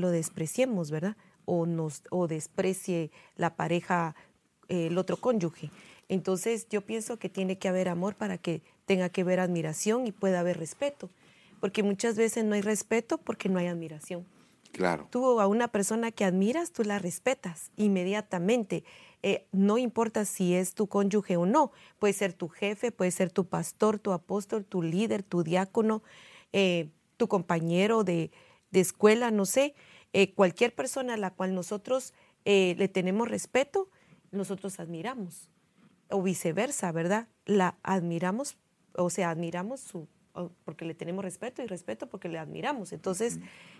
lo despreciemos, ¿verdad? O, nos, o desprecie la pareja, eh, el otro cónyuge. Entonces yo pienso que tiene que haber amor para que tenga que haber admiración y pueda haber respeto. Porque muchas veces no hay respeto porque no hay admiración. Claro. Tú a una persona que admiras, tú la respetas inmediatamente. Eh, no importa si es tu cónyuge o no, puede ser tu jefe, puede ser tu pastor, tu apóstol, tu líder, tu diácono, eh, tu compañero de, escuela, no sé, eh, cualquier persona a la cual nosotros le tenemos respeto, nosotros admiramos. O viceversa, ¿verdad? La admiramos, o sea, admiramos su, porque le tenemos respeto y respeto porque le admiramos. Entonces,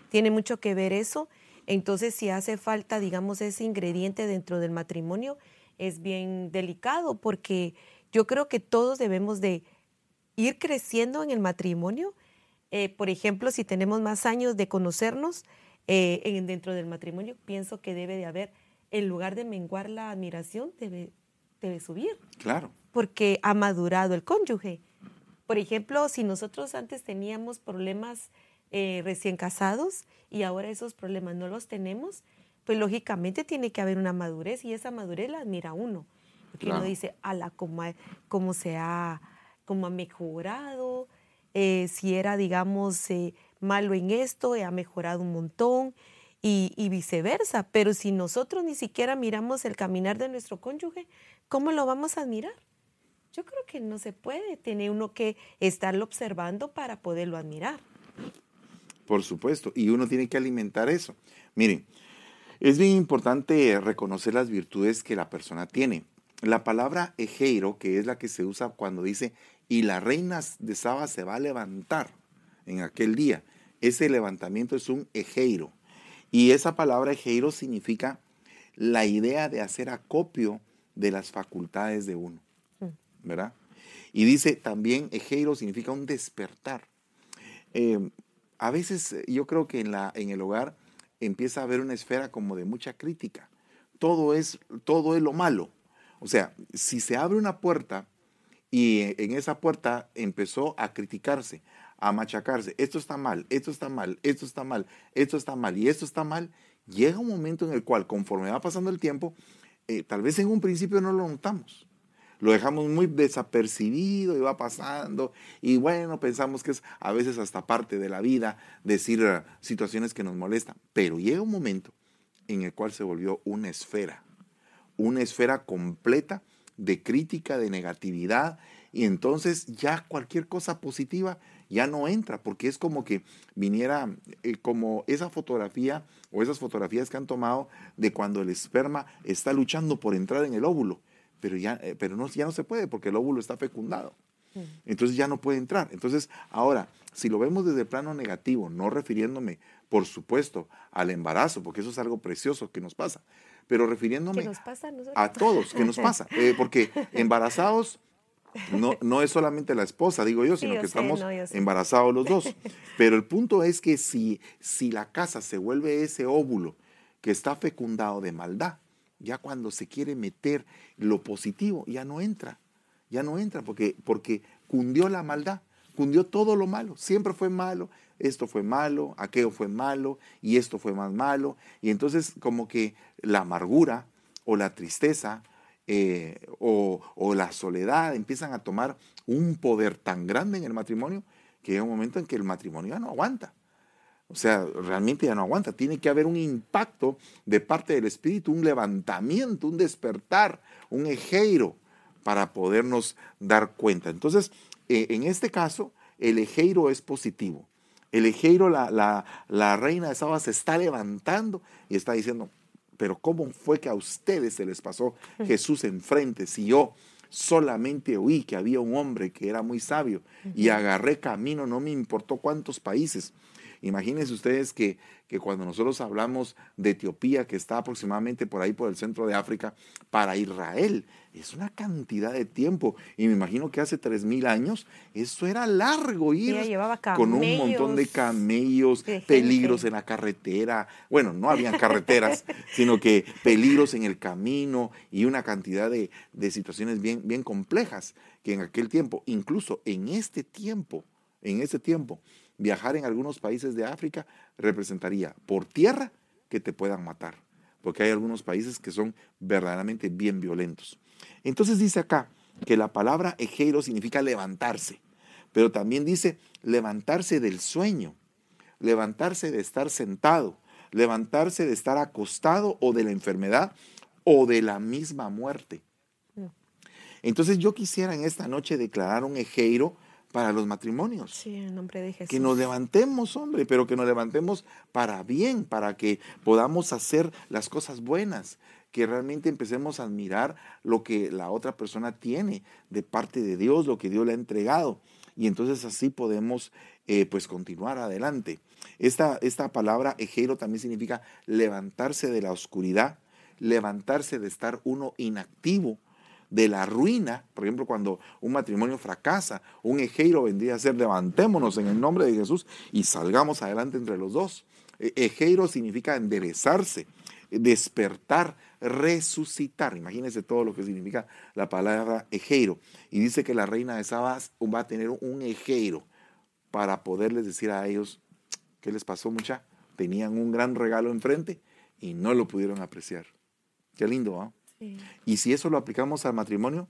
tiene mucho que ver eso. Entonces, si hace falta, digamos, ese ingrediente dentro del matrimonio, es bien delicado porque yo creo que todos debemos de ir creciendo en el matrimonio. Eh, por ejemplo, si tenemos más años de conocernos eh, en, dentro del matrimonio, pienso que debe de haber, en lugar de menguar la admiración, debe, debe subir. Claro. Porque ha madurado el cónyuge. Por ejemplo, si nosotros antes teníamos problemas eh, recién casados y ahora esos problemas no los tenemos, pues lógicamente tiene que haber una madurez y esa madurez la admira uno. Porque uno dice, ala, cómo, cómo se ha, cómo ha mejorado, eh, si era, digamos, eh, malo en esto, ha mejorado un montón y, y, viceversa. Pero si nosotros ni siquiera miramos el caminar de nuestro cónyuge, ¿cómo lo vamos a admirar? Yo creo que no se puede, tener uno que estarlo observando para poderlo admirar. Por supuesto, y uno tiene que alimentar eso. Miren, es bien importante reconocer las virtudes que la persona tiene. La palabra ejeiro, que es la que se usa cuando dice, y la reina de Saba se va a levantar en aquel día, ese levantamiento es un ejeiro. Y esa palabra ejeiro significa la idea de hacer acopio de las facultades de uno. ¿verdad? Y dice también, ejeiro significa un despertar. Eh, a veces eh, yo creo que en, la, en el hogar empieza a haber una esfera como de mucha crítica. Todo es, todo es lo malo. O sea, si se abre una puerta y en esa puerta empezó a criticarse, a machacarse, esto está mal, esto está mal, esto está mal, esto está mal y esto está mal, llega un momento en el cual conforme va pasando el tiempo, eh, tal vez en un principio no lo notamos, lo dejamos muy desapercibido y va pasando. Y bueno, pensamos que es a veces hasta parte de la vida decir eh, situaciones que nos molestan. Pero llega un momento en el cual se volvió una esfera, una esfera completa de crítica, de negatividad. Y entonces ya cualquier cosa positiva ya no entra, porque es como que viniera eh, como esa fotografía o esas fotografías que han tomado de cuando el esperma está luchando por entrar en el óvulo pero ya, eh, pero no, ya no se puede porque el óvulo está fecundado. Mm. Entonces ya no puede entrar. Entonces, ahora, si lo vemos desde el plano negativo, no refiriéndome, por supuesto, al embarazo, porque eso es algo precioso que nos pasa, pero refiriéndome a, todos, que nos pasa, eh, porque embarazados no, no es solamente la esposa, digo yo, sino que estamos embarazados los dos. Pero el punto es que si, si la casa se vuelve ese óvulo que está fecundado de maldad, ya cuando se quiere meter lo positivo, ya no entra, ya no entra porque, porque cundió la maldad, cundió todo lo malo, siempre fue malo, esto fue malo, aquello fue malo y esto fue más malo. Y entonces como que la amargura o la tristeza eh, o, o, la soledad empiezan a tomar un poder tan grande en el matrimonio que llega un momento en que el matrimonio ya no aguanta. O sea, realmente ya no aguanta. Tiene que haber un impacto de parte del Espíritu, un levantamiento, un despertar, un ejeiro para podernos dar cuenta. Entonces, eh, en este caso, el ejeiro es positivo. El ejeiro, la, la reina de Saba se está levantando y está diciendo, pero ¿cómo fue que a ustedes se les pasó Jesús enfrente si yo solamente oí que había un hombre que era muy sabio y agarré camino, no me importó cuántos países? Imagínense ustedes que, que cuando nosotros hablamos de Etiopía, que está aproximadamente por ahí por el centro de África, para Israel, es una cantidad de tiempo. Y me imagino que hace 3.000 años eso era largo ir con un montón de camellos, peligros en la carretera. Bueno, no habían carreteras, sino que peligros en el camino y una cantidad de, de situaciones bien, bien complejas que en aquel tiempo, incluso en este tiempo, en ese tiempo, viajar en algunos países de África representaría por tierra que te puedan matar, porque hay algunos países que son verdaderamente bien violentos. Entonces dice acá que la palabra ejeiro significa levantarse, pero también dice levantarse del sueño, levantarse de estar sentado, levantarse de estar acostado o de la enfermedad o de la misma muerte. Entonces yo quisiera en esta noche declarar un ejeiro para los matrimonios. Sí, en nombre de Jesús. Que nos levantemos, hombre, pero que nos levantemos para bien, para que podamos hacer las cosas buenas, que realmente empecemos a admirar lo que la otra persona tiene de parte de Dios, lo que Dios le ha entregado. Y entonces así podemos eh, pues continuar adelante. Esta, esta palabra ejero también significa levantarse de la oscuridad, levantarse de estar uno inactivo, de la ruina, por ejemplo, cuando un matrimonio fracasa, un ejeiro vendría a ser levantémonos en el nombre de Jesús y salgamos adelante entre los dos. Ejeiro significa enderezarse, despertar, resucitar. Imagínense todo lo que significa la palabra ejeiro. Y dice que la reina de Sabas va a tener un ejeiro para poderles decir a ellos, ¿qué les pasó mucha? Tenían un gran regalo enfrente y no lo pudieron apreciar. Qué lindo, ¿ah? Y si eso lo aplicamos al matrimonio,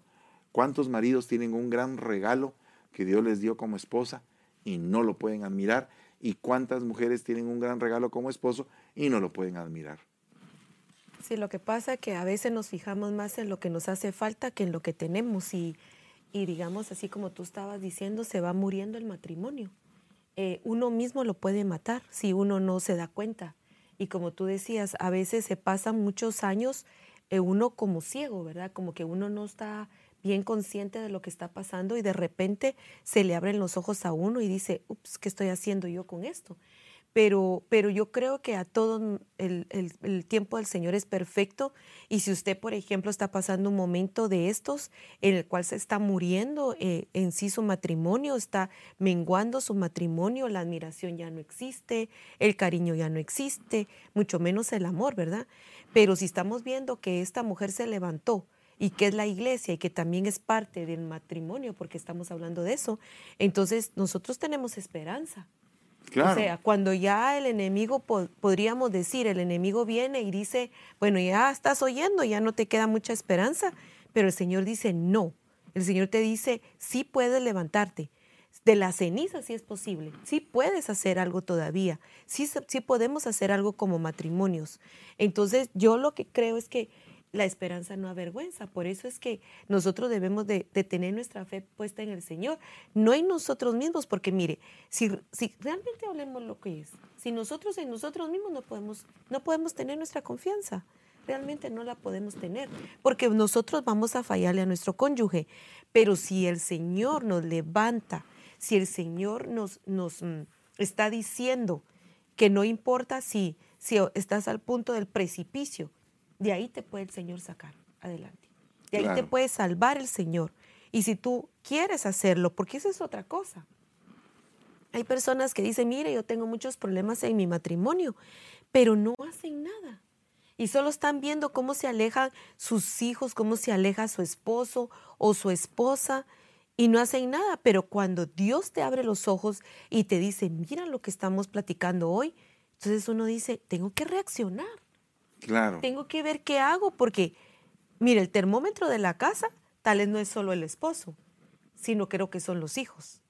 ¿cuántos maridos tienen un gran regalo que Dios les dio como esposa y no lo pueden admirar? ¿Y cuántas mujeres tienen un gran regalo como esposo y no lo pueden admirar? Sí, lo que pasa es que a veces nos fijamos más en lo que nos hace falta que en lo que tenemos y, y digamos, así como tú estabas diciendo, se va muriendo el matrimonio. Eh, uno mismo lo puede matar si uno no se da cuenta. Y como tú decías, a veces se pasan muchos años uno como ciego, ¿verdad? Como que uno no está bien consciente de lo que está pasando y de repente se le abren los ojos a uno y dice, ups, ¿qué estoy haciendo yo con esto? Pero, pero yo creo que a todo el, el, tiempo del Señor es perfecto y si usted, por ejemplo, está pasando un momento de estos en el cual se está muriendo eh, en sí su matrimonio, está menguando su matrimonio, la admiración ya no existe, el cariño ya no existe, mucho menos el amor, ¿verdad? Pero si estamos viendo que esta mujer se levantó y que es la iglesia y que también es parte del matrimonio, porque estamos hablando de eso, entonces nosotros tenemos esperanza. O sea, cuando ya el enemigo, podríamos decir, el enemigo viene y dice, bueno, ya estás oyendo, ya no te queda mucha esperanza, pero el Señor dice, no. El Señor te dice, sí puedes levantarte. De la ceniza sí es posible, sí puedes hacer algo todavía, sí, sí podemos hacer algo como matrimonios. Entonces yo lo que creo es que la esperanza no avergüenza. Por eso es que nosotros debemos de, tener nuestra fe puesta en el Señor, no en nosotros mismos, porque mire, si, realmente hablemos lo que es, si nosotros en nosotros mismos no podemos, no podemos tener nuestra confianza, realmente no la podemos tener, porque nosotros vamos a fallarle a nuestro cónyuge, pero si el Señor nos levanta, si el Señor nos, nos mm, está diciendo que no importa si, si estás al punto del precipicio, de ahí te puede el Señor sacar adelante. De ahí te puede salvar el Señor. Y si tú quieres hacerlo, porque eso es otra cosa. Hay personas que dicen, mire, yo tengo muchos problemas en mi matrimonio, pero no hacen nada. Y solo están viendo cómo se alejan sus hijos, cómo se aleja su esposo o su esposa y no hacen nada. Pero cuando Dios te abre los ojos y te dice, mira lo que estamos platicando hoy, entonces uno dice, tengo que reaccionar. Claro. Tengo que ver qué hago porque, mire, el termómetro de la casa tal vez no es solo el esposo, sino creo que son los hijos.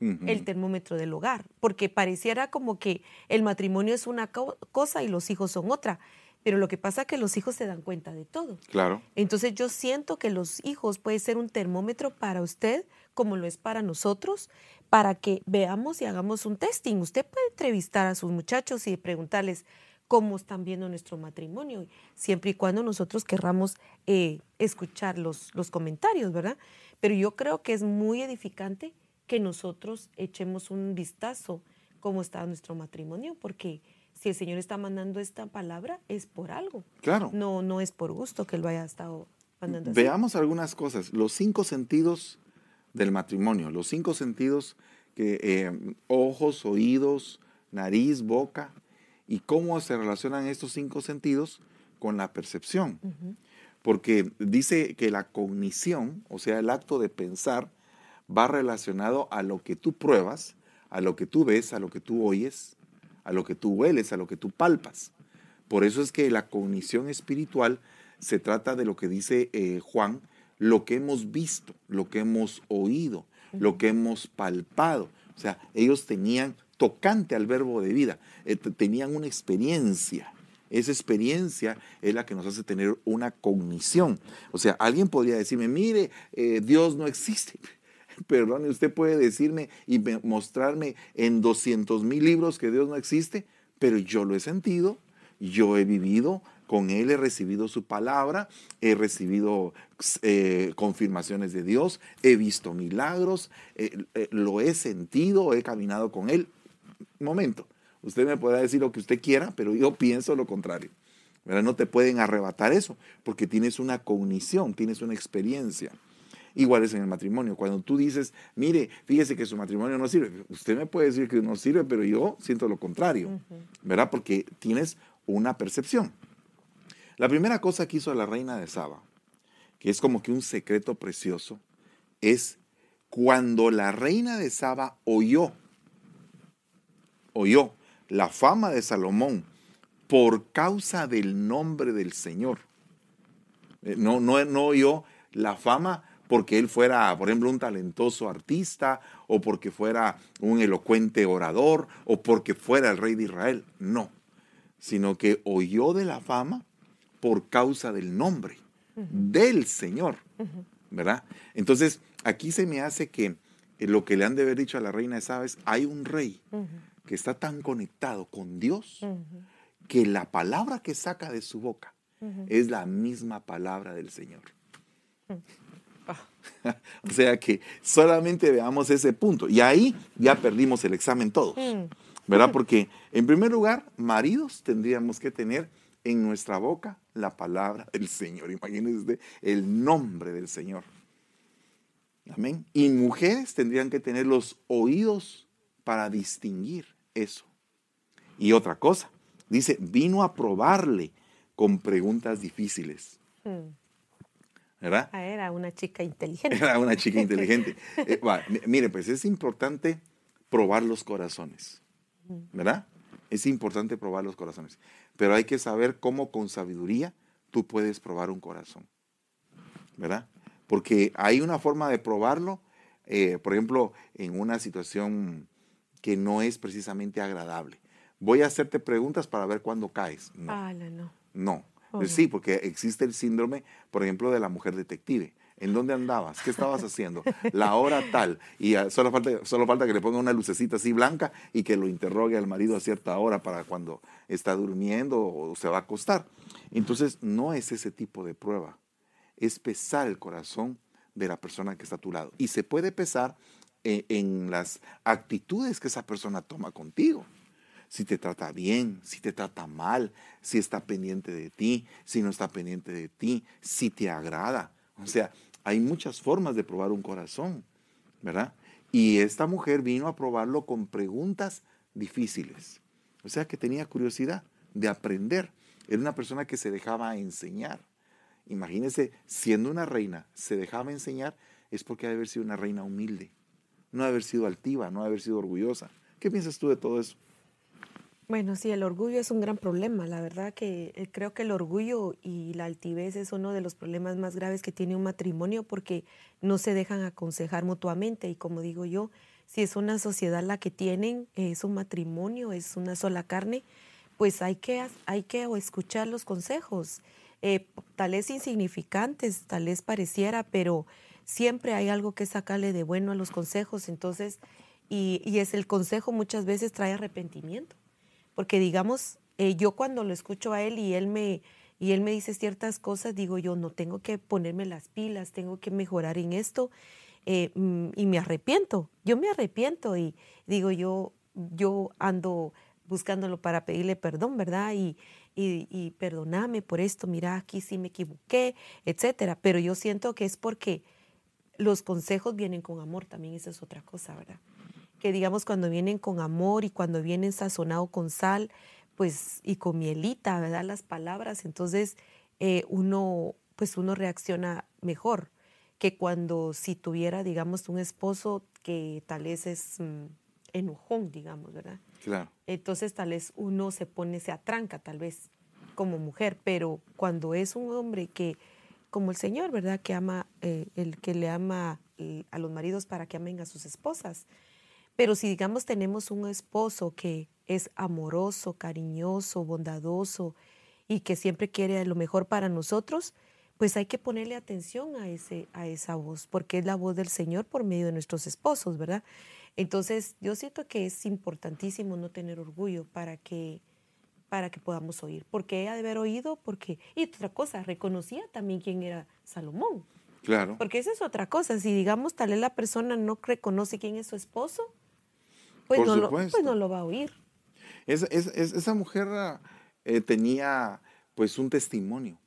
El termómetro del hogar, porque pareciera como que el matrimonio es una cosa y los hijos son otra, pero lo que pasa es que los hijos se dan cuenta de todo. Claro. Entonces yo siento que los hijos puede ser un termómetro para usted como lo es para nosotros, para que veamos y hagamos un testing. Usted puede entrevistar a sus muchachos y preguntarles, cómo están viendo nuestro matrimonio, siempre y cuando nosotros querramos eh, escuchar los, los comentarios, ¿verdad? Pero yo creo que es muy edificante que nosotros echemos un vistazo cómo está nuestro matrimonio, porque si el Señor está mandando esta palabra es por algo. Claro. No, no es por gusto que lo haya estado mandando. Veamos algunas cosas. Los cinco sentidos del matrimonio, los cinco sentidos que eh, ojos, oídos, nariz, boca, y cómo se relacionan estos cinco sentidos con la percepción. Porque dice que la cognición, o sea, el acto de pensar, va relacionado a lo que tú pruebas, a lo que tú ves, a lo que tú oyes, a lo que tú hueles, a lo que tú palpas. Por eso es que la cognición espiritual se trata de lo que dice eh, Juan, lo que hemos visto, lo que hemos oído, lo que hemos palpado. O sea, ellos tenían tocante al verbo de vida, eh, tenían una experiencia. Esa experiencia es la que nos hace tener una cognición. O sea, alguien podría decirme, mire, eh, Dios no existe. Perdón, usted puede decirme y mostrarme en 200 mil libros que Dios no existe, pero yo lo he sentido, yo he vivido, con Él he recibido su palabra, he recibido eh, confirmaciones de Dios, he visto milagros, lo he sentido, he caminado con Él. Momento, usted me podrá decir lo que usted quiera, pero yo pienso lo contrario. No te pueden arrebatar eso, porque tienes una cognición, tienes una experiencia. Igual es en el matrimonio. Cuando tú dices, mire, fíjese que su matrimonio no sirve, usted me puede decir que no sirve, pero yo siento lo contrario, ¿verdad? Porque tienes una percepción. La primera cosa que hizo la reina de Saba, que es como que un secreto precioso, es cuando la reina de Saba oyó, oyó la fama de Salomón por causa del nombre del Señor. Eh, no, no, no oyó la fama porque él fuera, por ejemplo, un talentoso artista o porque fuera un elocuente orador o porque fuera el rey de Israel. No, sino que oyó de la fama por causa del nombre del Señor, ¿verdad? Entonces, aquí se me hace que lo que le han de haber dicho a la reina de Sabes, hay un rey que está tan conectado con Dios que la palabra que saca de su boca es la misma palabra del Señor. o sea que solamente veamos ese punto. Y ahí ya perdimos el examen todos. ¿Verdad? Porque en primer lugar, maridos tendríamos que tener en nuestra boca la palabra del Señor. Imagínense el nombre del Señor. Amén. Y mujeres tendrían que tener los oídos para distinguir eso. Y otra cosa, dice, vino a probarle con preguntas difíciles. Hmm. ¿Verdad? Ah, era una chica inteligente. Era una chica inteligente. Eh, mire, pues es importante probar los corazones. Hmm. ¿Verdad? Es importante probar los corazones. Pero hay que saber cómo con sabiduría tú puedes probar un corazón. ¿Verdad? Porque hay una forma de probarlo, eh, por ejemplo, en una situación que no es precisamente agradable. Voy a hacerte preguntas para ver cuándo caes. No. no. No. Oh, sí, porque existe el síndrome, por ejemplo, de la mujer detective. ¿En dónde andabas? ¿Qué estabas haciendo? La hora tal. Y solo falta, solo falta que le ponga una lucecita así blanca y que lo interrogue al marido a cierta hora para cuando está durmiendo o se va a acostar. Entonces, no es ese tipo de prueba. Es pesar el corazón de la persona que está a tu lado. Y se puede pesar en, en las actitudes que esa persona toma contigo si te trata bien, si te trata mal, si está pendiente de ti, si no está pendiente de ti, si te agrada. O sea, hay muchas formas de probar un corazón, ¿verdad? Y esta mujer vino a probarlo con preguntas difíciles. O sea que tenía curiosidad de aprender. Era una persona que se dejaba enseñar. Imagínense, siendo una reina, se dejaba enseñar, es porque ha de haber sido una reina humilde. No haber sido altiva, no haber sido orgullosa. ¿Qué piensas tú de todo eso? Bueno, sí, el orgullo es un gran problema. La verdad que eh, creo que el orgullo y la altivez es uno de los problemas más graves que tiene un matrimonio porque no se dejan aconsejar mutuamente. Y como digo yo, si es una sociedad la que tienen, es un matrimonio, es una sola carne, pues hay que, hay que escuchar los consejos. Eh, tal vez insignificantes, tal vez pareciera, pero siempre hay algo que sacarle de bueno a los consejos. Entonces, y, es el consejo muchas veces trae arrepentimiento porque digamos, eh, yo cuando lo escucho a él y él me y él me dice ciertas cosas, digo yo, no tengo que ponerme las pilas, tengo que mejorar en esto eh, mm, y me arrepiento, yo me arrepiento y digo yo, yo ando buscándolo para pedirle perdón, ¿verdad? Y, y, y perdoname por esto, mira, aquí sí me equivoqué, etcétera. Pero yo siento que es porque los consejos vienen con amor, también esa es otra cosa, ¿verdad? que digamos cuando vienen con amor y cuando vienen sazonado con sal, pues y con mielita, ¿verdad? Las palabras, entonces eh, uno, pues uno reacciona mejor que cuando si tuviera, digamos, un esposo que tal vez es, mm, enojón, digamos, ¿verdad? Claro. Entonces tal vez uno se pone, se atranca tal vez como mujer, pero cuando es un hombre que, como el Señor, ¿verdad? Que ama, eh, el que le ama a los maridos para que amen a sus esposas. Pero si digamos tenemos un esposo que es amoroso, cariñoso, bondadoso y que siempre quiere lo mejor para nosotros, pues hay que ponerle atención a, ese, a esa voz, porque es la voz del Señor por medio de nuestros esposos, ¿verdad? Entonces, yo siento que es importantísimo no tener orgullo para que para que podamos oír, porque ella de haber oído, porque y otra cosa, reconocía también quién era Salomón. Claro. Porque esa es otra cosa, si digamos tal vez la persona no reconoce quién es su esposo, pues, no lo, pues no lo va a oír. esa mujer eh, tenía pues un testimonio,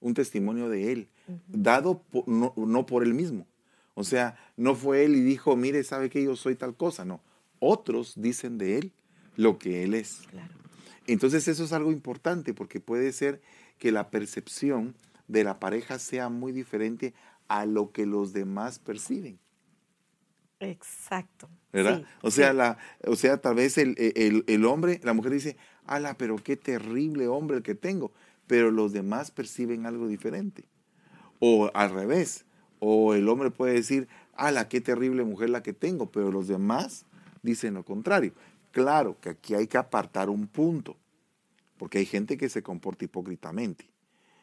un testimonio de él, dado no, no, por él mismo. O sea, no fue él y dijo, mire, sabe que yo soy tal cosa, no. Otros dicen de él lo que él es. Claro. Entonces eso es algo importante porque puede ser que la percepción de la pareja sea muy diferente a lo que los demás perciben. Exacto. ¿Verdad? o, sea, la, o sea, tal vez el, el, hombre, la mujer dice, ala, pero qué terrible hombre el que tengo, pero los demás perciben algo diferente. O al revés, o el hombre puede decir, ala, qué terrible mujer la que tengo, pero los demás dicen lo contrario. Claro que aquí hay que apartar un punto, porque hay gente que se comporta hipócritamente.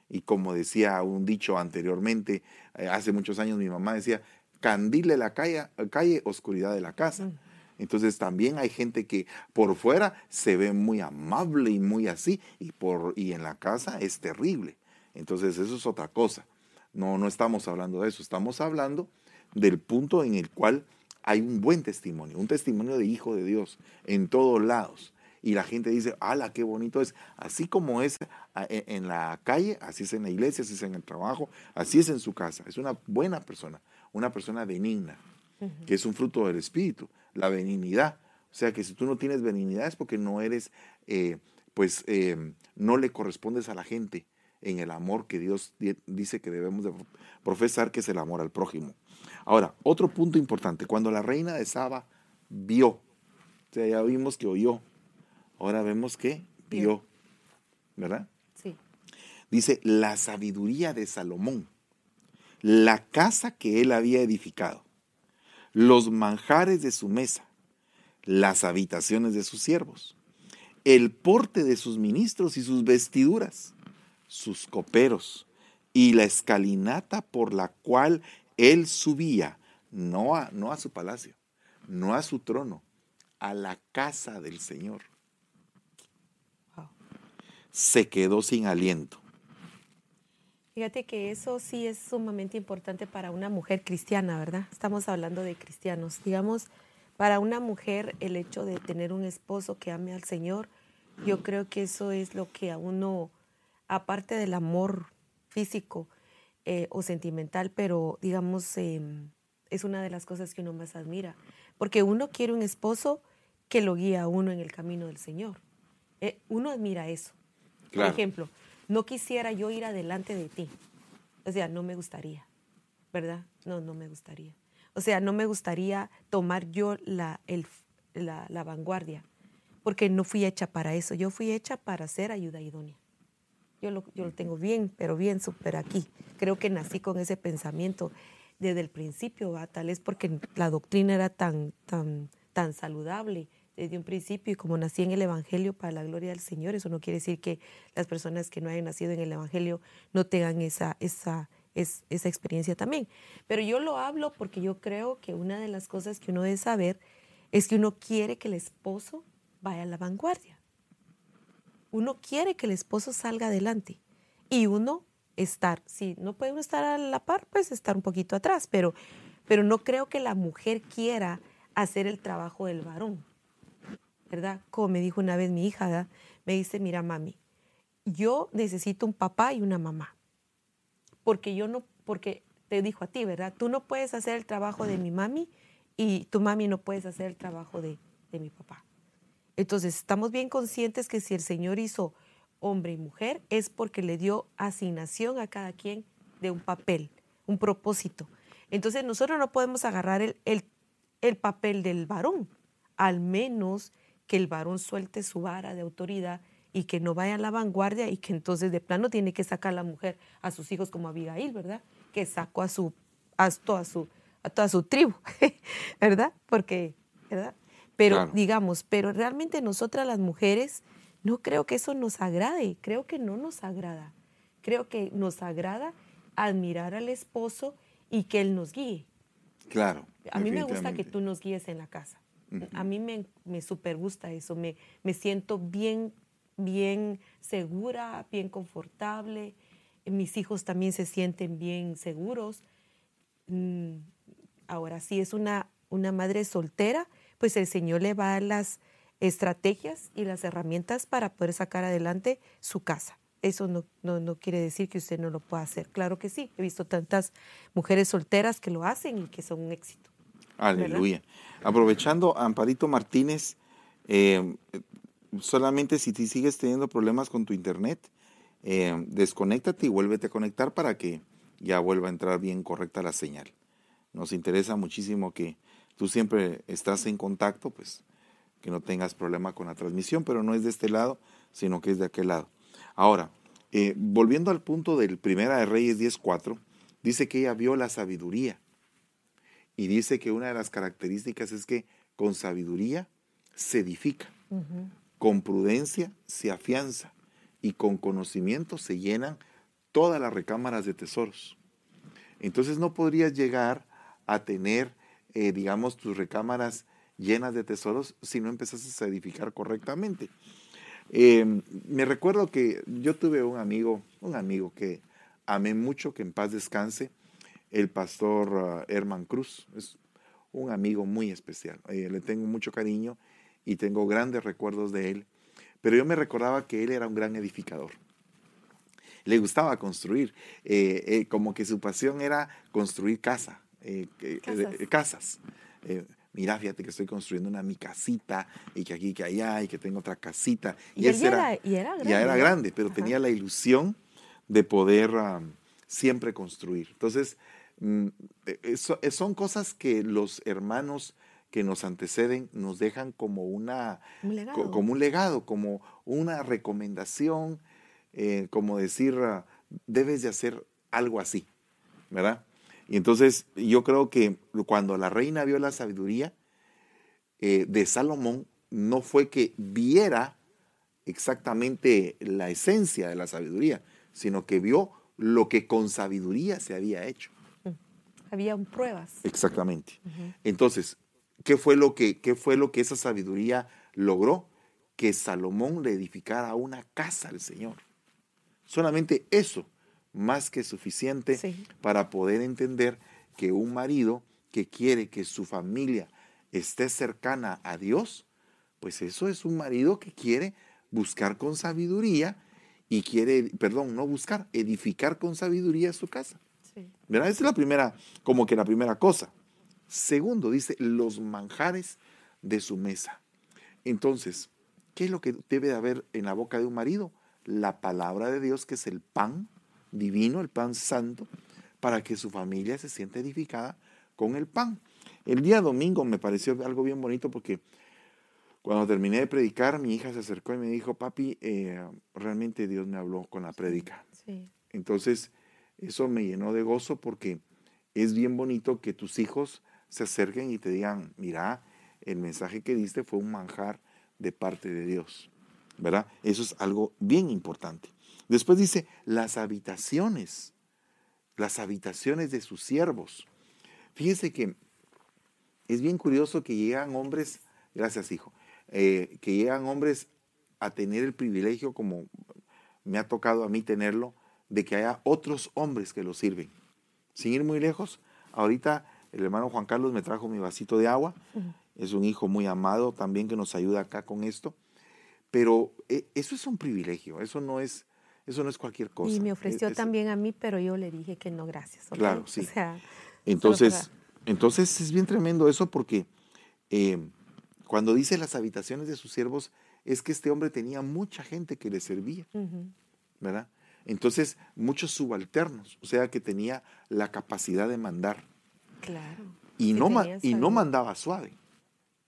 Y como decía un dicho anteriormente, eh, hace muchos años mi mamá decía, candile la calle, calle oscuridad de la casa. Mm. Entonces también hay gente que por fuera se ve muy amable y muy así, y, por, y en la casa es terrible. Entonces eso es otra cosa. No, no estamos hablando de eso, estamos hablando del punto en el cual hay un buen testimonio, un testimonio de hijo de Dios en todos lados. Y la gente dice, ¡hala, qué bonito es! Así como es e, en la calle, así es en la iglesia, así es en el trabajo, así es en su casa. Es una buena persona, una persona benigna, que es un fruto del Espíritu, la benignidad. O sea que si tú no tienes benignidad es porque no eres, eh, pues eh, no le correspondes a la gente en el amor que Dios dice que debemos de profesar, que es el amor al prójimo. Ahora, otro punto importante, cuando la reina de Saba vio, o sea, ya vimos que oyó, ahora vemos que vio, ¿verdad? Sí. Dice, la sabiduría de Salomón, la casa que él había edificado, los manjares de su mesa, las habitaciones de sus siervos, el porte de sus ministros y sus vestiduras, sus coperos y la escalinata por la cual él subía no a, no a su palacio, no a su trono, a la casa del Señor. Se quedó sin aliento. Fíjate que eso sí es sumamente importante para una mujer cristiana, ¿verdad? Estamos hablando de cristianos. Digamos, para una mujer el hecho de tener un esposo que ame al Señor, yo creo que eso es lo que a uno, aparte del amor físico, eh, o sentimental, pero digamos, em, es una de las cosas que uno más admira, porque uno quiere un esposo que lo guía a uno en el camino del Señor. Eh, uno admira eso. Por ejemplo, no quisiera yo ir adelante de ti. O sea, no me gustaría, ¿verdad? No, no me gustaría. O sea, no me gustaría tomar yo la, el, la, la vanguardia, porque no fui hecha para eso. Yo fui hecha para ser ayuda idónea. Yo lo, yo lo tengo bien, pero bien súper aquí. Creo que nací con ese pensamiento desde el principio, tal vez porque la doctrina era tan, tan, tan saludable desde un principio y como nací en el Evangelio para la gloria del Señor, eso no quiere decir que las personas que no hayan nacido en el Evangelio no tengan esa, esa, esa experiencia también. Pero yo lo hablo porque yo creo que una de las cosas que uno debe saber es que uno quiere que el esposo vaya a la vanguardia uno quiere que el esposo salga adelante y uno estar, si no puede uno estar a la par, pues estar un poquito atrás, pero, pero no creo que la mujer quiera hacer el trabajo del varón, ¿verdad? Como me dijo una vez mi hija, me dice, mira mami, yo necesito un papá y una mamá, porque yo no, porque te dijo a ti, ¿verdad? Tú no puedes hacer el trabajo de mi mami y tu mami no puedes hacer el trabajo de, de mi papá. Entonces, estamos bien conscientes que si el Señor hizo hombre y mujer es porque le dio asignación a cada quien de un papel, un propósito. Entonces, nosotros no podemos agarrar el, el, papel del varón. al menos que el varón suelte su vara de autoridad y que no vaya a la vanguardia y que entonces de plano tiene que sacar a la mujer a sus hijos como Abigail, ¿verdad? Que sacó a su a toda su a toda su tribu, ¿verdad? Porque, ¿verdad? Pero digamos, pero realmente nosotras las mujeres no creo que eso nos agrade, creo que no nos agrada. Creo que nos agrada admirar al esposo y que él nos guíe. Claro. A mí me gusta que tú nos guíes en la casa. A mí me, me super gusta eso, me, me siento bien bien segura, bien confortable. Mis hijos también se sienten bien seguros. Mm, ahora, si es una, una madre soltera, pues el Señor le va a dar las estrategias y las herramientas para poder sacar adelante su casa. Eso no, no, quiere decir que usted no lo pueda hacer. Claro que sí. He visto tantas mujeres solteras que lo hacen y que son un éxito. Aleluya. Aprovechando, Amparito Martínez, eh, solamente si sigues teniendo problemas con tu internet, eh, desconéctate y vuélvete a conectar para que ya vuelva a entrar bien correcta la señal. Nos interesa muchísimo que tú siempre estás en contacto, pues que no tengas problema con la transmisión, pero no es de este lado, sino que es de aquel lado. Ahora, eh, volviendo al punto del Primera de Reyes 10.4, dice que ella vio la sabiduría. Y dice que una de las características es que con sabiduría se edifica. Con prudencia se afianza y con conocimiento se llenan todas las recámaras de tesoros. Entonces no podrías llegar a tener, eh, digamos, tus recámaras llenas de tesoros si no empezases a edificar correctamente. Em, me recuerdo que yo tuve un amigo, un amigo que amé mucho, que en paz descanse, el pastor uh, Herman Cruz. Es un amigo muy especial. Eh, le tengo mucho cariño y tengo grandes recuerdos de él, pero yo me recordaba que él era un gran edificador. Le gustaba construir, eh, eh, como que su pasión era construir casa, eh, casas. mira, fíjate que estoy construyendo una mi casita y que aquí, que allá y que tengo otra casita. Y, él era, grande. Ya era grande, pero tenía la ilusión de poder siempre construir. Entonces, mm, son cosas que los hermanos que nos anteceden nos dejan como, una, como un legado, como una recomendación, eh, como decir, ah, debes de hacer algo así, ¿verdad? Y entonces yo creo que cuando la reina vio la sabiduría eh, de Salomón, no fue que viera exactamente la esencia de la sabiduría, sino que vio lo que con sabiduría se había hecho. Había pruebas. Exactamente. Entonces, ¿Qué fue lo que, qué fue lo que esa sabiduría logró? Que Salomón le edificara una casa al Señor. Solamente eso, más que suficiente para poder entender que un marido que quiere que su familia esté cercana a Dios, pues eso es un marido que quiere buscar con sabiduría y quiere, perdón, no buscar, edificar con sabiduría su casa. ¿Verdad? Esa es la primera, como que la primera cosa. Segundo, dice, los manjares de su mesa. Entonces, ¿qué es lo que debe de haber en la boca de un marido? La palabra de Dios, que es el pan divino, el pan santo, para que su familia se sienta edificada con el pan. El día domingo me pareció algo bien bonito porque cuando terminé de predicar, mi hija se acercó y me dijo, papi, eh, realmente Dios me habló con la prédica. Entonces, eso me llenó de gozo porque es bien bonito que tus hijos se acerquen y te digan, mira, el mensaje que diste fue un manjar de parte de Dios. ¿Verdad? Eso es algo bien importante. Después dice, las habitaciones, las habitaciones de sus siervos. Fíjense que es bien curioso que llegan hombres, gracias hijo, eh, que llegan hombres a tener el privilegio, como me ha tocado a mí tenerlo, de que haya otros hombres que los sirven. Sin ir muy lejos, ahorita el hermano Juan Carlos me trajo mi vasito de agua. Es un hijo muy amado también que nos ayuda acá con esto. Pero eh, eso es un privilegio, eso no es, eso no es cualquier cosa. Y me ofreció también a mí, pero yo le dije que no, gracias. Claro, sí. entonces, entonces es bien tremendo eso porque eh, cuando dice las habitaciones de sus siervos, es que este hombre tenía mucha gente que le servía, ¿verdad? Entonces, muchos subalternos, o sea que tenía la capacidad de mandar. Claro. Y, no, y no mandaba suave.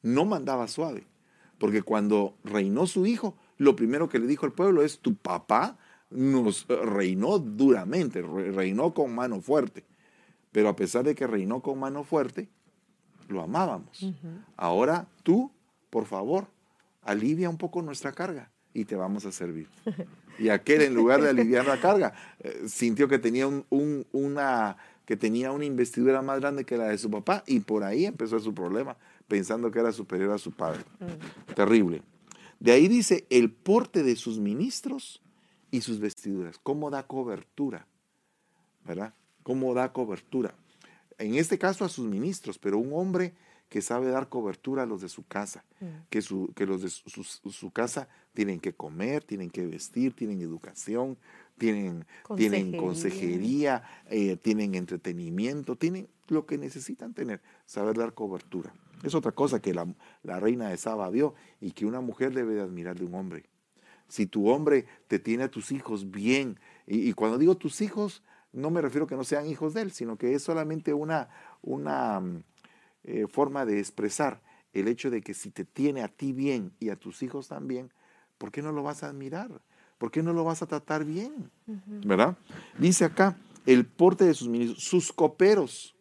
no mandaba suave, porque cuando reinó su hijo, lo primero que le dijo al pueblo es, tu papá nos reinó duramente, reinó con mano fuerte. Pero a pesar de que reinó con mano fuerte, lo amábamos. Ahora tú, por favor, alivia un poco nuestra carga y te vamos a servir. Y aquel, en lugar de aliviar la carga, eh, sintió que tenía, un, una, que tenía una investidura más grande que la de su papá y por ahí empezó su problema, pensando que era superior a su padre. Terrible. De ahí dice el porte de sus ministros y sus vestiduras. ¿Cómo da cobertura? ¿Verdad? ¿Cómo da cobertura? En este caso a sus ministros, pero un hombre que sabe dar cobertura a los de su casa, mm. que, su, que los de su, casa tienen que comer, tienen que vestir, tienen educación, tienen consejería, tienen, consejería eh, tienen entretenimiento, tienen lo que necesitan tener, saber dar cobertura. Es otra cosa que la, reina de Saba vio y que una mujer debe de admirar de un hombre. Si tu hombre te tiene a tus hijos bien, y, y cuando digo tus hijos, no me refiero a que no sean hijos de él, sino que es solamente una, una mm, eh, forma de expresar el hecho de que si te tiene a ti bien y a tus hijos también, ¿por qué no lo vas a admirar? ¿Por qué no lo vas a tratar bien? ¿Verdad? Dice acá, el porte de sus ministros, sus coperos,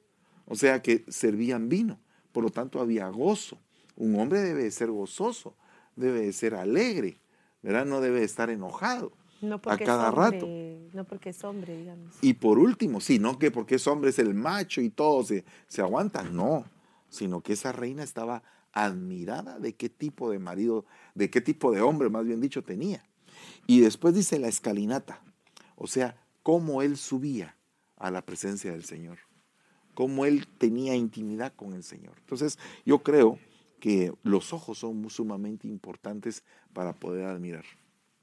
o sea que servían vino, por lo tanto había gozo. Un hombre debe de ser gozoso, debe de ser alegre, ¿verdad? No debe de estar enojado no a cada rato. No porque es hombre, digamos. Y por último, sí, no que porque es hombre es el macho y todo se, se aguanta, no sino que esa reina estaba admirada de qué tipo de marido, de qué tipo de hombre, más bien dicho, tenía. Y después dice la escalinata, o sea, cómo él subía a la presencia del Señor, cómo él tenía intimidad con el Señor. Entonces, yo creo que los ojos son sumamente importantes para poder admirar.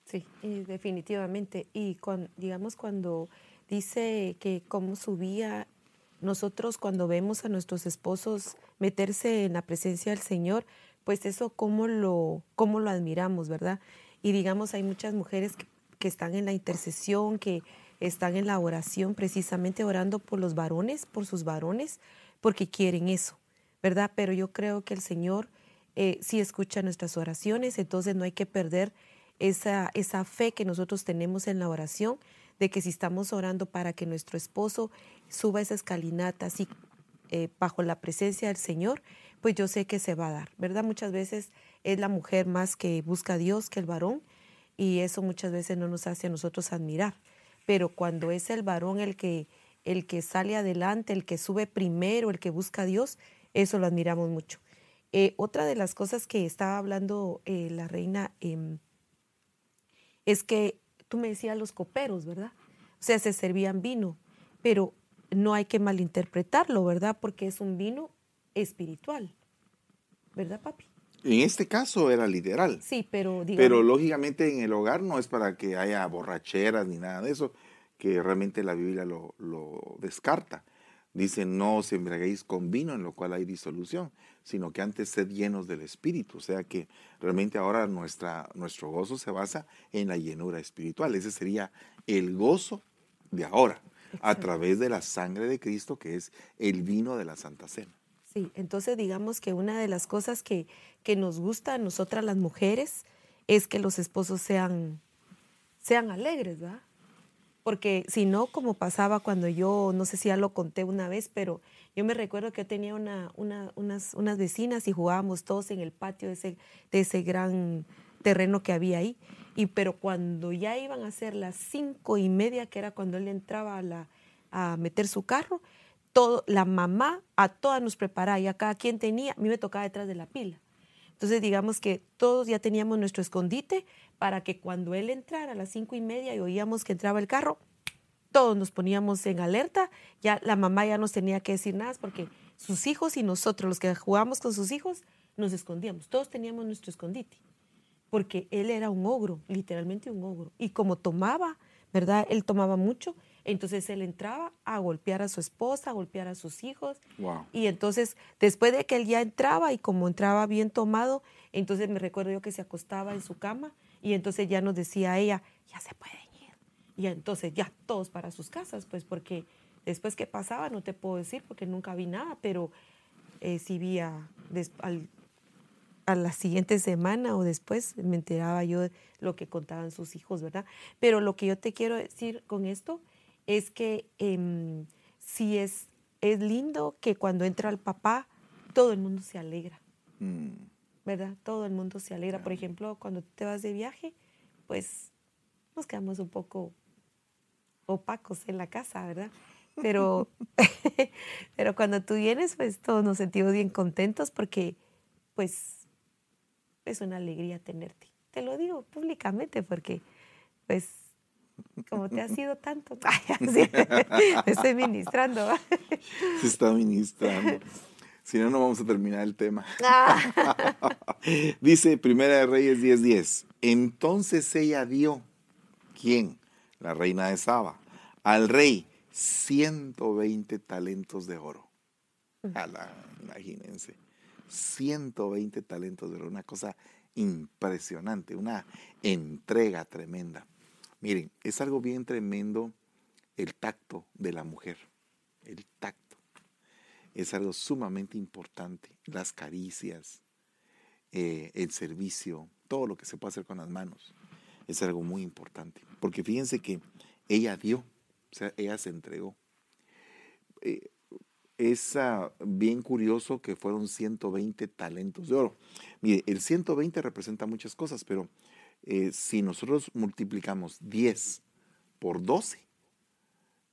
Sí, definitivamente. Y digamos cuando dice que cómo subía nosotros cuando vemos a nuestros esposos meterse en la presencia del Señor, pues eso cómo lo, cómo lo admiramos, ¿verdad? Y digamos, hay muchas mujeres que, están en la intercesión, que están en la oración, precisamente orando por los varones, por sus varones, porque quieren eso, ¿verdad? Pero yo creo que el Señor eh, sí escucha nuestras oraciones, entonces no hay que perder esa, esa fe que nosotros tenemos en la oración, de que si estamos orando para que nuestro esposo suba esa escalinata así eh, bajo la presencia del Señor, pues yo sé que se va a dar, ¿verdad? Muchas veces es la mujer más que busca a Dios que el varón y eso muchas veces no nos hace a nosotros admirar. Pero cuando es el varón el que, el que sale adelante, el que sube primero, el que busca a Dios, eso lo admiramos mucho. Eh, otra de las cosas que estaba hablando eh, la reina em, es que tú me decías los coperos, ¿verdad? O sea, se servían vino, pero no hay que malinterpretarlo, ¿verdad? Porque es un vino espiritual, ¿verdad, papi? En este caso era literal. Sí, pero Pero lógicamente en el hogar no es para que haya borracheras ni nada de eso, que realmente la Biblia lo, lo descarta. Dice, no os embriaguéis con vino en lo cual hay disolución, sino que antes sed llenos del Espíritu. O sea que realmente ahora nuestra, nuestro gozo se basa en la llenura espiritual. Ese sería el gozo de ahora, a través de la sangre de Cristo, que es el vino de la Santa Cena. Sí, entonces digamos que una de las cosas que, que nos gusta a nosotras las mujeres es que los esposos sean, sean alegres, ¿verdad? Porque si no, como pasaba cuando yo, no sé si ya lo conté una vez, pero yo me recuerdo que tenía una, unas, unas, vecinas y jugábamos todos en el patio de ese, de ese gran terreno que había ahí. Y pero cuando ya iban a ser las cinco y media, que era cuando él entraba a, la, a meter su carro, todo, la mamá a todas nos preparaba y a cada quien tenía, a mí me tocaba detrás de la pila. Entonces digamos que todos ya teníamos nuestro escondite para que cuando él entrara a las cinco y media y oíamos que entraba el carro, todos nos poníamos en alerta, ya la mamá ya nos tenía que decir nada porque sus hijos y nosotros, los que jugábamos con sus hijos, nos escondíamos, todos teníamos nuestro escondite, porque él era un ogro, literalmente un ogro, y como tomaba, ¿verdad? Él tomaba mucho, entonces él entraba a golpear a su esposa, a golpear a sus hijos. Y entonces, después de que él ya entraba y como entraba bien tomado, entonces me recuerdo yo que se acostaba en su cama y entonces ya nos decía a ella, ya se pueden ir. Y entonces ya todos para sus casas, pues porque después que pasaba no te puedo decir porque nunca vi nada, pero eh, sí vi al, a la siguiente semana o después me enteraba yo de lo que contaban sus hijos, ¿verdad? Pero lo que yo te quiero decir con esto es que eh, si es, es lindo que cuando entra el papá, todo el mundo se alegra, Mm, ¿verdad? Todo el mundo se alegra. Por ejemplo, cuando tú te vas de viaje, pues nos quedamos un poco opacos en la casa, ¿verdad? Pero, pero cuando tú vienes, pues todos nos sentimos bien contentos porque, pues, es una alegría tenerte. Te lo digo públicamente porque, pues, como te ha sido tanto, así, estoy ministrando. Se está ministrando. Si no, no vamos a terminar el tema. Ah, Dice Primera de Reyes 10:10. Entonces ella dio, ¿quién? La reina de Saba, al rey 120 talentos de oro. Ala, imagínense. 120 talentos de oro, una cosa impresionante, una entrega tremenda. Miren, es algo bien tremendo el tacto de la mujer, el tacto. Es algo sumamente importante, las caricias, eh, el servicio, todo lo que se puede hacer con las manos. Es algo muy importante. Porque fíjense que ella dio, o sea, ella se entregó. Eh, es ah, bien curioso que fueron 120 talentos de oro. Mire, el 120 representa muchas cosas, pero eh, si nosotros multiplicamos 10 por 12,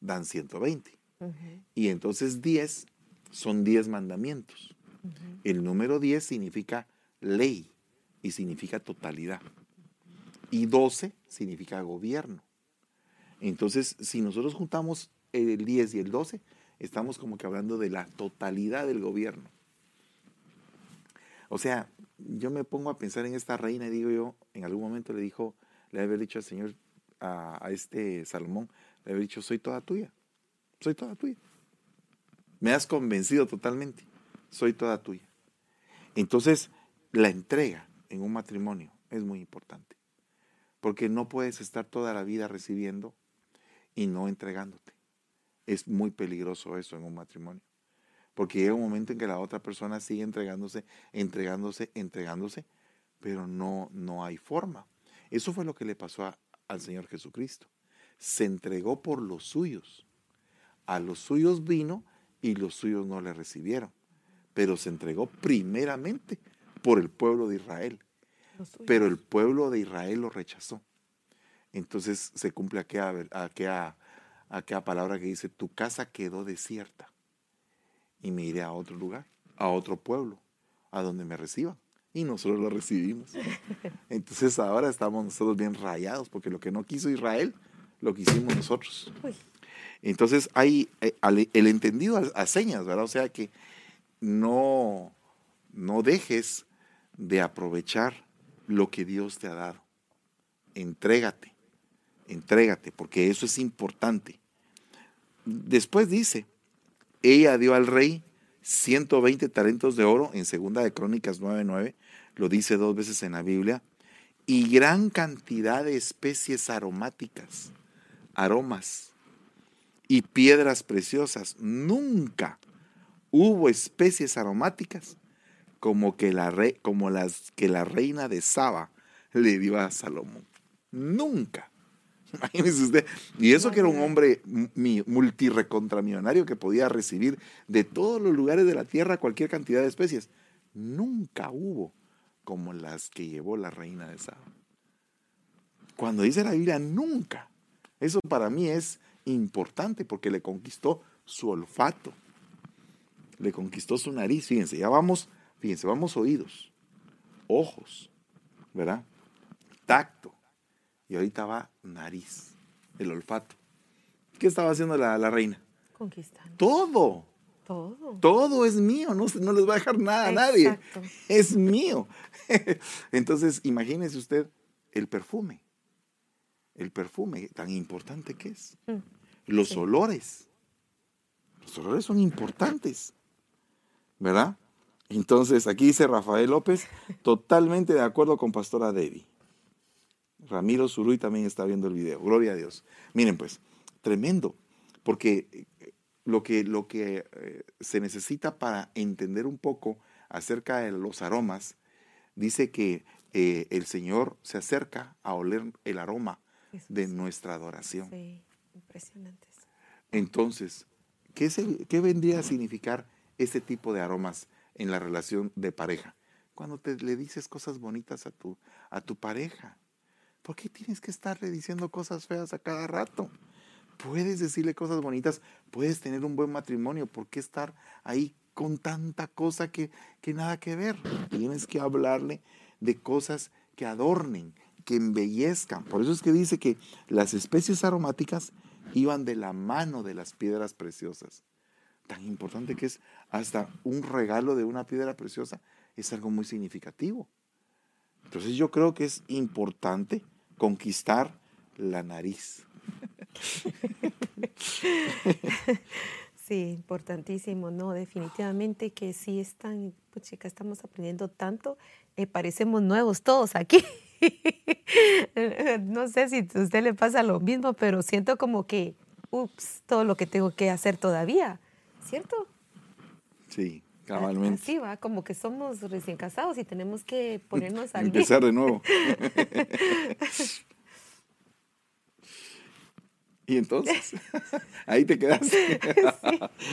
dan 120. ujú, Y entonces 10 son 10 mandamientos. ujú. El número 10 significa ley y significa totalidad. Y 12 significa gobierno. Entonces, si nosotros juntamos el 10 y el 12, estamos como que hablando de la totalidad del gobierno. O sea, yo me pongo a pensar en esta reina y digo yo, en algún momento le dijo, le había dicho al Señor, a, este Salomón, le había dicho, soy toda tuya, soy toda tuya. Me has convencido totalmente, soy toda tuya. Entonces, la entrega en un matrimonio es muy importante, porque no puedes estar toda la vida recibiendo y no entregándote. Es muy peligroso eso en un matrimonio, porque llega un momento en que la otra persona sigue entregándose, entregándose, entregándose, pero no, no hay forma. Eso fue lo que le pasó a- al Señor Jesucristo. Se entregó por los suyos. A los suyos vino y los suyos no le recibieron, pero se entregó primeramente por el pueblo de Israel pero el pueblo de Israel lo rechazó. Entonces se cumple aquella, ver- aquella, aquella palabra que dice, tu casa quedó desierta y me iré a otro lugar, a otro pueblo, a donde me reciban. Y nosotros lo recibimos. Entonces ahora estamos nosotros bien rayados, porque lo que no quiso Israel, lo quisimos nosotros. Uy, Entonces hay eh, el entendido a señas, ¿verdad? O sea que no, no dejes de aprovechar lo que Dios te ha dado. Entrégate, entrégate, porque eso es importante. Después dice, ella dio al rey 120 talentos de oro en Segunda de Crónicas 9:9, lo dice dos veces en la Biblia, y gran cantidad de especies aromáticas, aromas y piedras preciosas. Nunca hubo especies aromáticas como, que la re- como las que la reina de Saba le dio a Salomón. Nunca. Imagínese usted. Y eso que era un hombre mi- multirecontramillonario que podía recibir de todos los lugares de la tierra cualquier cantidad de especies. Nunca hubo como las que llevó la reina de Saba. Cuando dice la Biblia, nunca. Eso para mí es importante porque le conquistó su olfato, le conquistó su nariz. Fíjense, ya vamos, fíjense, vamos oídos, ojos, ¿verdad? Tacto. Y ahorita va nariz, el olfato. ¿Qué estaba haciendo la, la reina? conquistando Todo, todo. todo es mío, no, no les va a dejar nada a nadie. Es mío. Entonces, imagínese usted el perfume. El perfume tan importante que es. Mm, Los Sí. olores. Los olores son importantes. ¿Verdad? Entonces, aquí dice Rafael López, totalmente de acuerdo con Pastora Debbie. Ramiro Zuruy también está viendo el video. Gloria a Dios. Miren, pues, tremendo. Porque eh, lo que, lo que eh, se necesita para entender un poco acerca de los aromas, dice que eh, el Señor se acerca a oler el aroma de nuestra adoración. Sí, impresionante. Entonces, ¿qué, qué vendría a significar ese tipo de aromas en la relación de pareja? Cuando te le dices cosas bonitas a tu, a tu pareja. ¿Por qué tienes que estarle diciendo cosas feas a cada rato? Puedes decirle cosas bonitas, puedes tener un buen matrimonio, ¿por qué estar ahí con tanta cosa que, que nada que ver? Tienes que hablarle de cosas que adornen, que embellezcan. Por eso es que dice que las especies aromáticas iban de la mano de las piedras preciosas. Tan importante que es hasta un regalo de una piedra preciosa es algo muy significativo. Entonces yo creo que es importante conquistar la nariz. Sí, importantísimo, no, definitivamente que sí están, pues chica, estamos aprendiendo tanto, eh, parecemos nuevos todos aquí. no sé si a usted le pasa lo mismo, pero siento como que, ups, todo lo que tengo que hacer todavía, ¿cierto? Sí, cabalmente. Así va, como que somos recién casados y tenemos que ponernos al. Empezar de nuevo. y entonces, ahí te quedaste.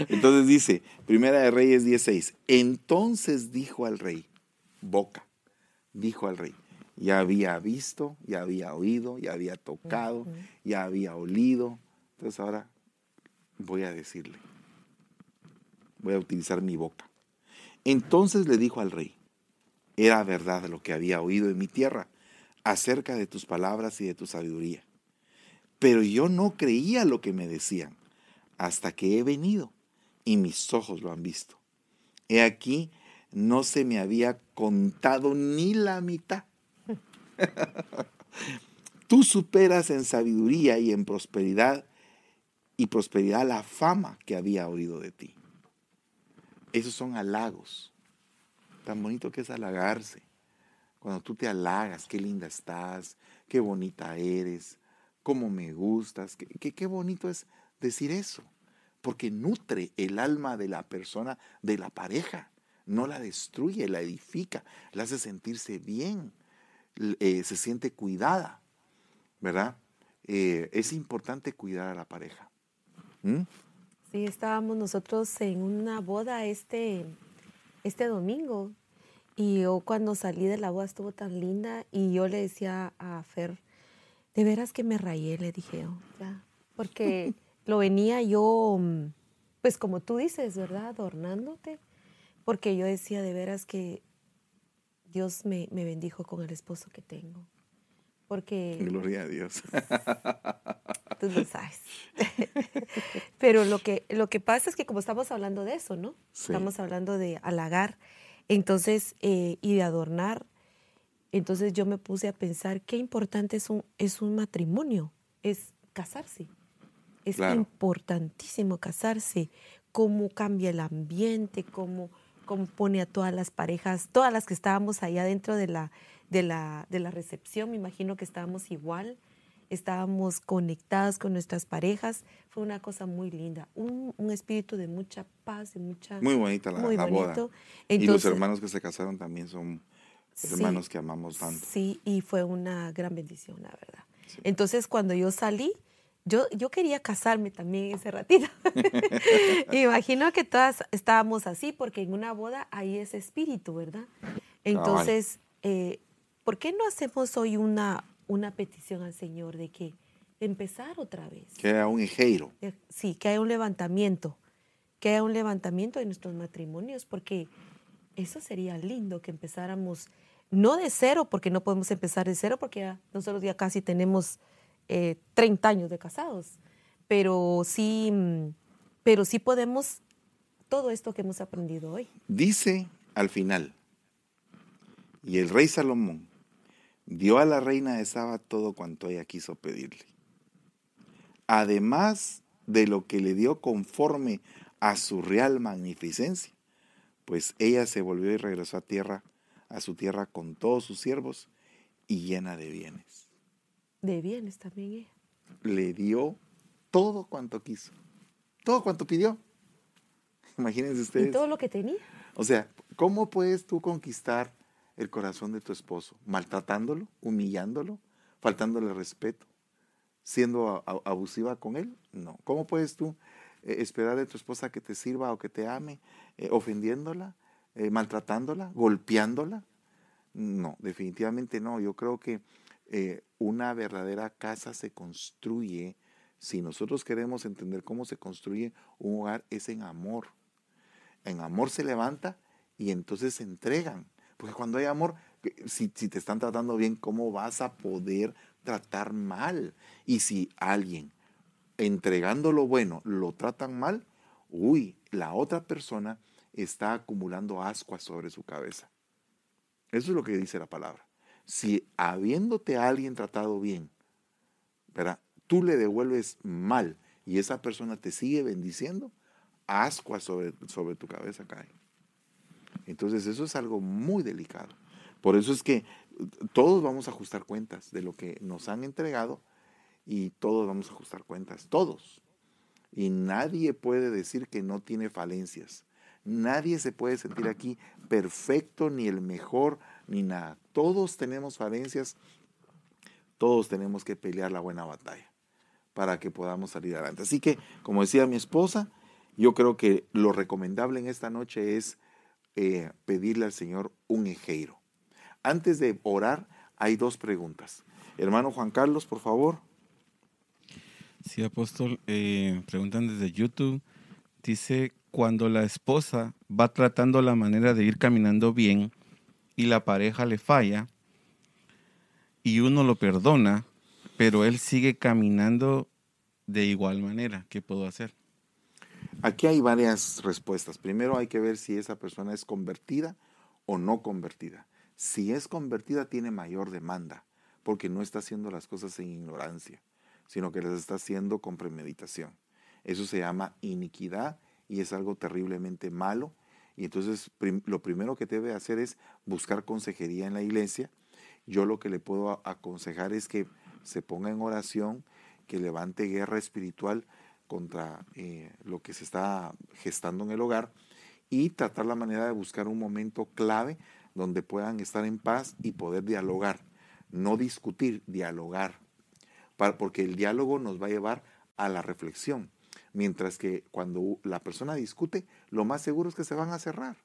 entonces dice, Primera de Reyes 16, entonces dijo al rey, boca, dijo al rey, ya había visto, ya había oído, ya había tocado, ya había olido, entonces ahora voy a decirle, voy a utilizar mi boca. Entonces le dijo al rey, era verdad lo que había oído en mi tierra acerca de tus palabras y de tu sabiduría. Pero yo no creía lo que me decían hasta que he venido y mis ojos lo han visto. He aquí, no se me había contado ni la mitad. Tú superas en sabiduría y en prosperidad y prosperidad la fama que había oído de ti. Esos son halagos. Tan bonito que es halagarse. Cuando tú te halagas, qué linda estás, qué bonita eres, cómo me gustas, qué, qué, qué bonito es decir eso. Porque nutre el alma de la persona, de la pareja. No la destruye, la edifica, la hace sentirse bien, eh, se siente cuidada, ¿verdad? Eh, es importante cuidar a la pareja. Sí, estábamos nosotros en una boda este, este domingo y yo cuando salí de la boda estuvo tan linda y yo le decía a Fer, de veras que me rayé, le dije yo, ya, porque lo venía yo, mm, pues como tú dices, ¿verdad? Adornándote, porque yo decía de veras que Dios me, me bendijo con el esposo que tengo, porque Gloria a Dios. tú lo sabes. Pero lo que, lo que pasa es que como estamos hablando de eso, ¿no? Sí. Estamos hablando de halagar, entonces, eh, y de adornar. Entonces yo me puse a pensar qué importante es un, es un matrimonio, es casarse. Es Claro. importantísimo casarse, cómo cambia el ambiente, cómo, cómo pone a todas las parejas, todas las que estábamos allá dentro de la, de la, de la recepción, me imagino que estábamos igual, estábamos conectadas con nuestras parejas, fue una cosa muy linda, un, un espíritu de mucha paz, de mucha... Muy bonita la, muy la boda. bonito. y los Entonces, hermanos que se casaron también son Sí. hermanos que amamos tanto. Sí, y fue una gran bendición, la verdad. Sí. Entonces, cuando yo salí, yo, yo quería casarme también ese ratito. Imagino que todas estábamos así, porque en una boda hay ese espíritu, ¿verdad? Entonces, eh, ¿por qué no hacemos hoy una, una petición al Señor de que empezar otra vez? Que era un ejeiro. Sí, que haya un levantamiento, que haya un levantamiento de nuestros matrimonios, porque eso sería lindo que empezáramos, no de cero, porque no podemos empezar de cero, porque ya, nosotros ya casi tenemos eh, 30 años de casados, pero sí, pero sí podemos todo esto que hemos aprendido hoy. Dice al final, y el rey Salomón dio a la reina de Saba todo cuanto ella quiso pedirle. Además de lo que le dio conforme a su real magnificencia, pues ella se volvió y regresó a tierra, a su tierra con todos sus siervos y llena de bienes. De bienes también ella. Le dio todo cuanto quiso, todo cuanto pidió. Imagínense Y ustedes. todo lo que tenía. O sea, ¿cómo puedes tú conquistar el corazón de tu esposo? ¿Maltratándolo? ¿Humillándolo? ¿Faltándole respeto? ¿Siendo abusiva con él? No. ¿Cómo puedes tú eh, esperar de tu esposa que te sirva o que te ame eh, ofendiéndola, eh, maltratándola, golpeándola? No, definitivamente no. Yo creo que una verdadera casa se construye, si nosotros queremos entender cómo se construye un hogar, es en amor. En amor se levanta y entonces se entregan. Porque cuando hay amor, si, si, te están tratando bien, ¿cómo vas a poder tratar mal? Y si alguien entregando lo bueno lo tratan mal, uy, la otra persona está acumulando ascuas sobre su cabeza. Eso es lo que dice la palabra. Si habiéndote a alguien tratado bien, ¿verdad? tú le devuelves mal y esa persona te sigue bendiciendo, ascuas sobre tu cabeza caen. Entonces eso es algo muy delicado. Por eso es que todos vamos a ajustar cuentas de lo que nos han entregado y todos vamos a ajustar cuentas, todos. Y nadie puede decir que no tiene falencias. Nadie se puede sentir aquí perfecto, ni el mejor, ni nada. Todos tenemos falencias, todos tenemos que pelear la buena batalla para que podamos salir adelante. Así que, como decía mi esposa, yo creo que lo recomendable en esta noche es eh, pedirle al Señor un ejeiro. Antes de orar, hay dos preguntas. Hermano Juan Carlos, por favor. Sí, apóstol, eh, preguntan desde YouTube. Dice, cuando la esposa va tratando la manera de ir caminando bien y la pareja le falla y uno lo perdona, pero él sigue caminando de igual manera, ¿qué puedo hacer? Aquí hay varias respuestas. Primero hay que ver si esa persona es convertida o no convertida. Si es convertida tiene mayor demanda, porque no está haciendo las cosas en ignorancia, sino que las está haciendo con premeditación. Eso se llama iniquidad y es algo terriblemente malo. Y entonces lo primero que debe hacer es buscar consejería en la iglesia. Yo lo que le puedo aconsejar es que se ponga en oración, que levante guerra espiritual contra eh, lo que se está gestando en el hogar y tratar la manera de buscar un momento clave donde puedan estar en paz y poder dialogar. No discutir, dialogar. porque el diálogo nos va a llevar a la reflexión. Mientras que cuando la persona discute, lo más seguro es que se van a cerrar.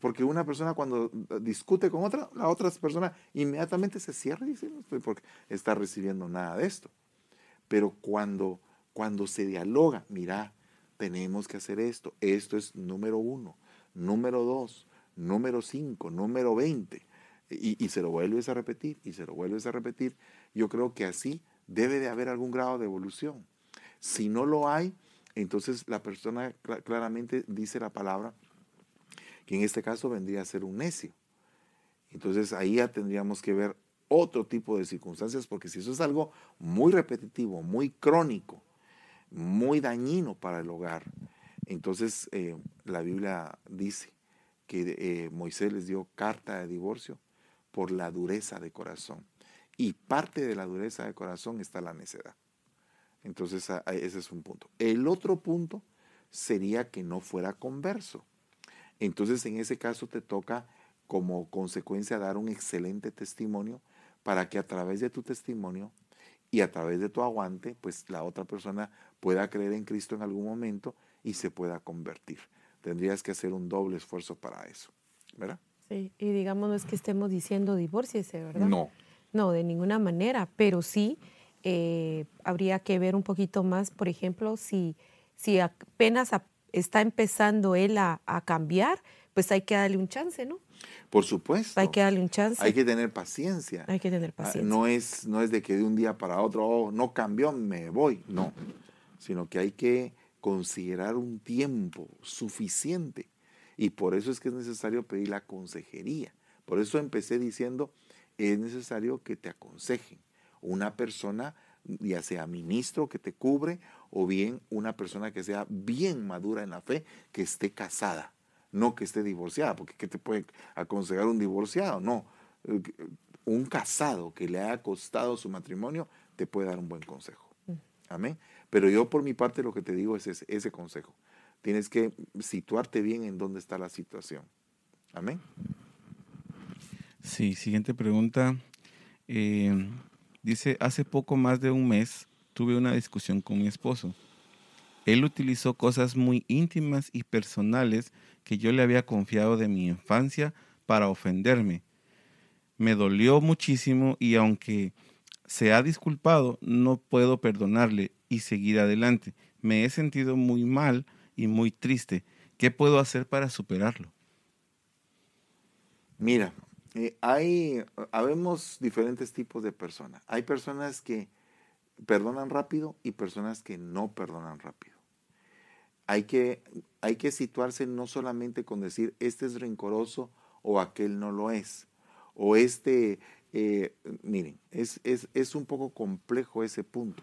Porque una persona cuando discute con otra, la otra persona inmediatamente se cierra y dice, no estoy porque está recibiendo nada de esto. Pero cuando cuando se dialoga, mira, tenemos que hacer esto, esto es número uno, número dos, número cinco, número veinte, y, se lo vuelves a repetir, y se lo vuelves a repetir, yo creo que así debe de haber algún grado de evolución. Si no lo hay, entonces la persona claramente dice la palabra que en este caso vendría a ser un necio. Entonces ahí ya tendríamos que ver otro tipo de circunstancias, porque si eso es algo muy repetitivo, muy crónico, muy dañino para el hogar. Entonces eh, la Biblia dice que eh, Moisés les dio carta de divorcio por la dureza de corazón. Y parte de la dureza de corazón está la necedad. Entonces ese es un punto. El otro punto sería que no fuera converso. Entonces en ese caso te toca como consecuencia dar un excelente testimonio para que a través de tu testimonio y a través de tu aguante, pues la otra persona pueda creer en Cristo en algún momento y se pueda convertir. Tendrías que hacer un doble esfuerzo para eso, ¿verdad? Sí, y digamos, no es que estemos diciendo divórciese, ¿verdad? No. No, de ninguna manera, pero sí eh, habría que ver un poquito más, por ejemplo, si, si apenas está empezando él a, a cambiar, pues hay que darle un chance, ¿no? Por supuesto. Hay que darle un chance. Hay que tener paciencia. Hay que tener ah, paciencia. No es, no es de que de un día para otro, oh, no cambió, me voy. No. Sino que hay que considerar un tiempo suficiente. Y por eso es que es necesario pedir la consejería. Por eso empecé diciendo, es necesario que te aconsejen. Una persona, ya sea ministro que te cubre, o bien una persona que sea bien madura en la fe, que esté casada no que esté divorciada, porque ¿qué te puede aconsejar un divorciado? No, eh, un casado que le haya costado su matrimonio te puede dar un buen consejo. Mm. Amén. Pero yo por mi parte lo que te digo es ese, consejo. Tienes que situarte bien en dónde está la situación. Amén. Sí, siguiente pregunta. Eh, dice, hace poco más de un mes tuve una discusión con mi esposo. Él utilizó cosas muy íntimas y personales que yo le había confiado de mi infancia para ofenderme. Me dolió muchísimo y aunque se ha disculpado, no puedo perdonarle y seguir adelante. Me he sentido muy mal y muy triste. ¿Qué puedo hacer para superarlo? Mira, eh, hay, habemos diferentes tipos de personas. Hay personas que perdonan rápido y personas que no perdonan rápido. Hay que, hay que situarse no solamente con decir este es rencoroso o aquel no lo es. O este, eh, miren, es, es, un poco complejo ese punto.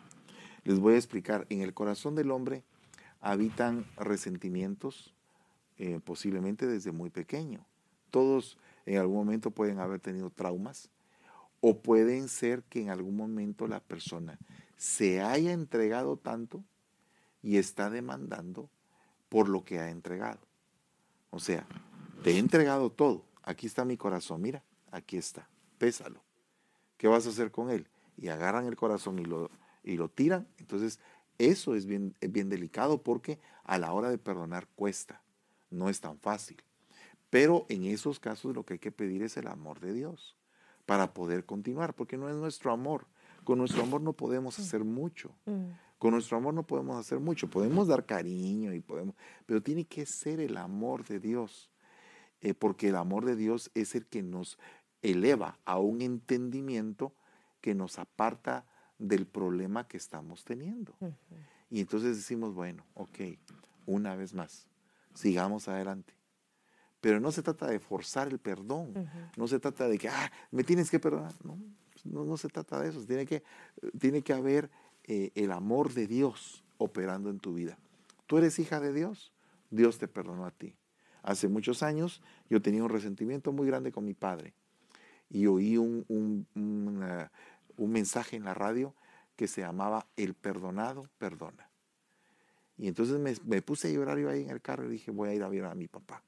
Les voy a explicar, en el corazón del hombre habitan resentimientos, eh, posiblemente desde muy pequeño. Todos en algún momento pueden haber tenido traumas o pueden ser que en algún momento la persona se haya entregado tanto y está demandando por lo que ha entregado. O sea, te he entregado todo. Aquí está mi corazón, mira, aquí está, pésalo. ¿Qué vas a hacer con él? Y agarran el corazón y lo, y lo tiran. Entonces, eso es bien, es bien delicado porque a la hora de perdonar cuesta, no es tan fácil. Pero en esos casos lo que hay que pedir es el amor de Dios para poder continuar, porque no es nuestro amor. Con nuestro amor no podemos hacer mucho. Con nuestro amor no podemos hacer mucho. Podemos dar cariño y podemos, pero tiene que ser el amor de Dios, eh, porque el amor de Dios es el que nos eleva a un entendimiento que nos aparta del problema que estamos teniendo. Y entonces decimos, bueno, ok, una vez más, sigamos adelante. Pero no se trata de forzar el perdón, no se trata de que, ah, me tienes que perdonar. No, no, se trata de eso, tiene que, tiene que haber eh, el amor de Dios operando en tu vida. Tú eres hija de Dios, Dios te perdonó a ti. Hace muchos años yo tenía un resentimiento muy grande con mi padre y oí un, un, un mensaje en la radio que se llamaba El perdonado perdona. Y entonces me, me, puse a llorar yo ahí en el carro y dije, voy a ir a ver a mi papá.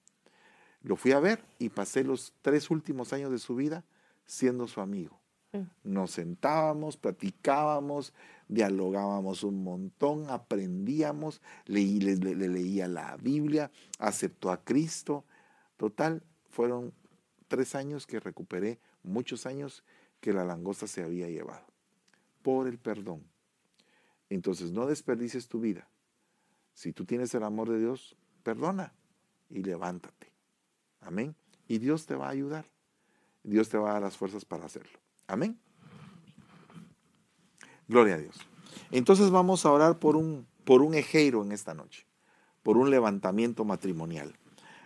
Lo fui a ver y pasé los tres últimos años de su vida siendo su amigo. Mm. Nos sentábamos, platicábamos, dialogábamos un montón, aprendíamos, leí, le, leía la Biblia, aceptó a Cristo. Total, fueron tres años que recuperé, muchos años que la langosta se había llevado, por el perdón. Entonces no desperdices tu vida. Si tú tienes el amor de Dios, perdona y levántate. Amén. Y Dios te va a ayudar. Dios te va a dar las fuerzas para hacerlo. Amén. Gloria a Dios. Entonces vamos a orar por un, por un ejeiro en esta noche, por un levantamiento matrimonial.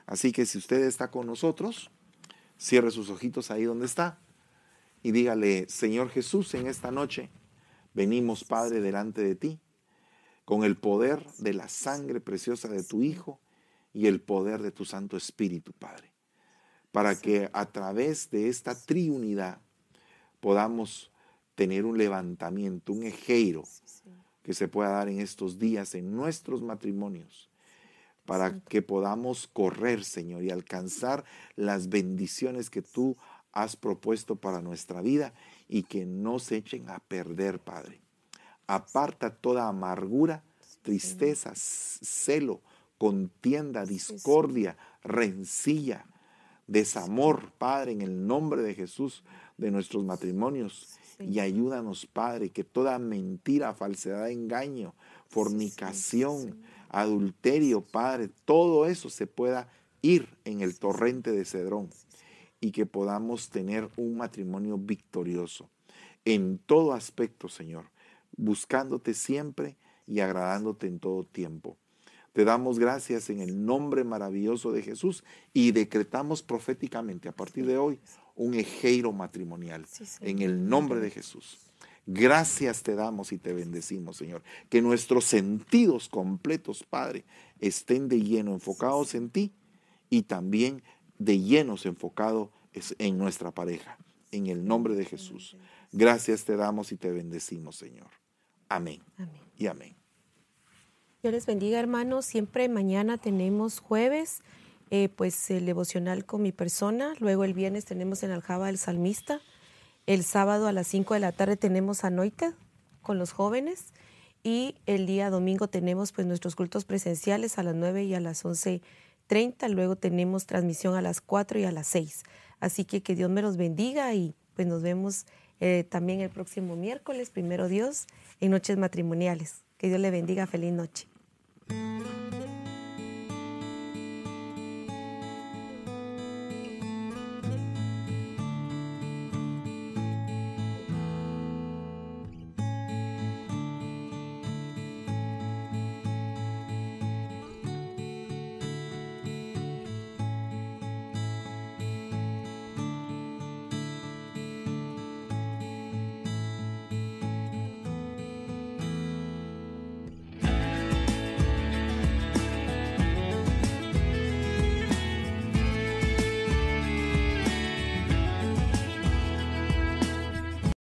Así que si usted está con nosotros, cierre sus ojitos ahí donde está y dígale, Señor Jesús, en esta noche venimos, Padre, delante de ti, con el poder de la sangre preciosa de tu Hijo y el poder de tu Santo Espíritu, Padre, para que a través de esta triunidad podamos tener un levantamiento, un ejeiro que se pueda dar en estos días en nuestros matrimonios, para que podamos correr, Señor, y alcanzar las bendiciones que tú has propuesto para nuestra vida y que no se echen a perder, Padre. Aparta toda amargura, tristeza, celo, contienda, discordia, rencilla, desamor, Padre, en el nombre de Jesús de nuestros matrimonios. Y ayúdanos, Padre, que toda mentira, falsedad, engaño, fornicación, adulterio, Padre, todo eso se pueda ir en el torrente de Cedrón y que podamos tener un matrimonio victorioso en todo aspecto, Señor, buscándote siempre y agradándote en todo tiempo. Te damos gracias en el nombre maravilloso de Jesús y decretamos proféticamente a partir de hoy un ejeiro matrimonial en el nombre de Jesús. Gracias te damos y te bendecimos, Señor. Que nuestros sentidos completos, Padre, estén de lleno enfocados en ti y también de llenos enfocados en nuestra pareja. En el nombre de Jesús. Gracias te damos y te bendecimos, Señor. Amén. amén. Y amén. Dios les bendiga, hermanos. Siempre mañana tenemos jueves eh, pues el devocional con mi persona. Luego el viernes tenemos en Aljaba el Salmista. El sábado a las 5 de la tarde tenemos Anointed con los jóvenes. Y el día domingo tenemos pues nuestros cultos presenciales a las 9 y a las 11.30. Luego tenemos transmisión a las 4 y a las 6. Así que que Dios me los bendiga y pues nos vemos eh, también el próximo miércoles, primero Dios, en Noches Matrimoniales. Que Dios le bendiga. Feliz noche. Mm-hmm.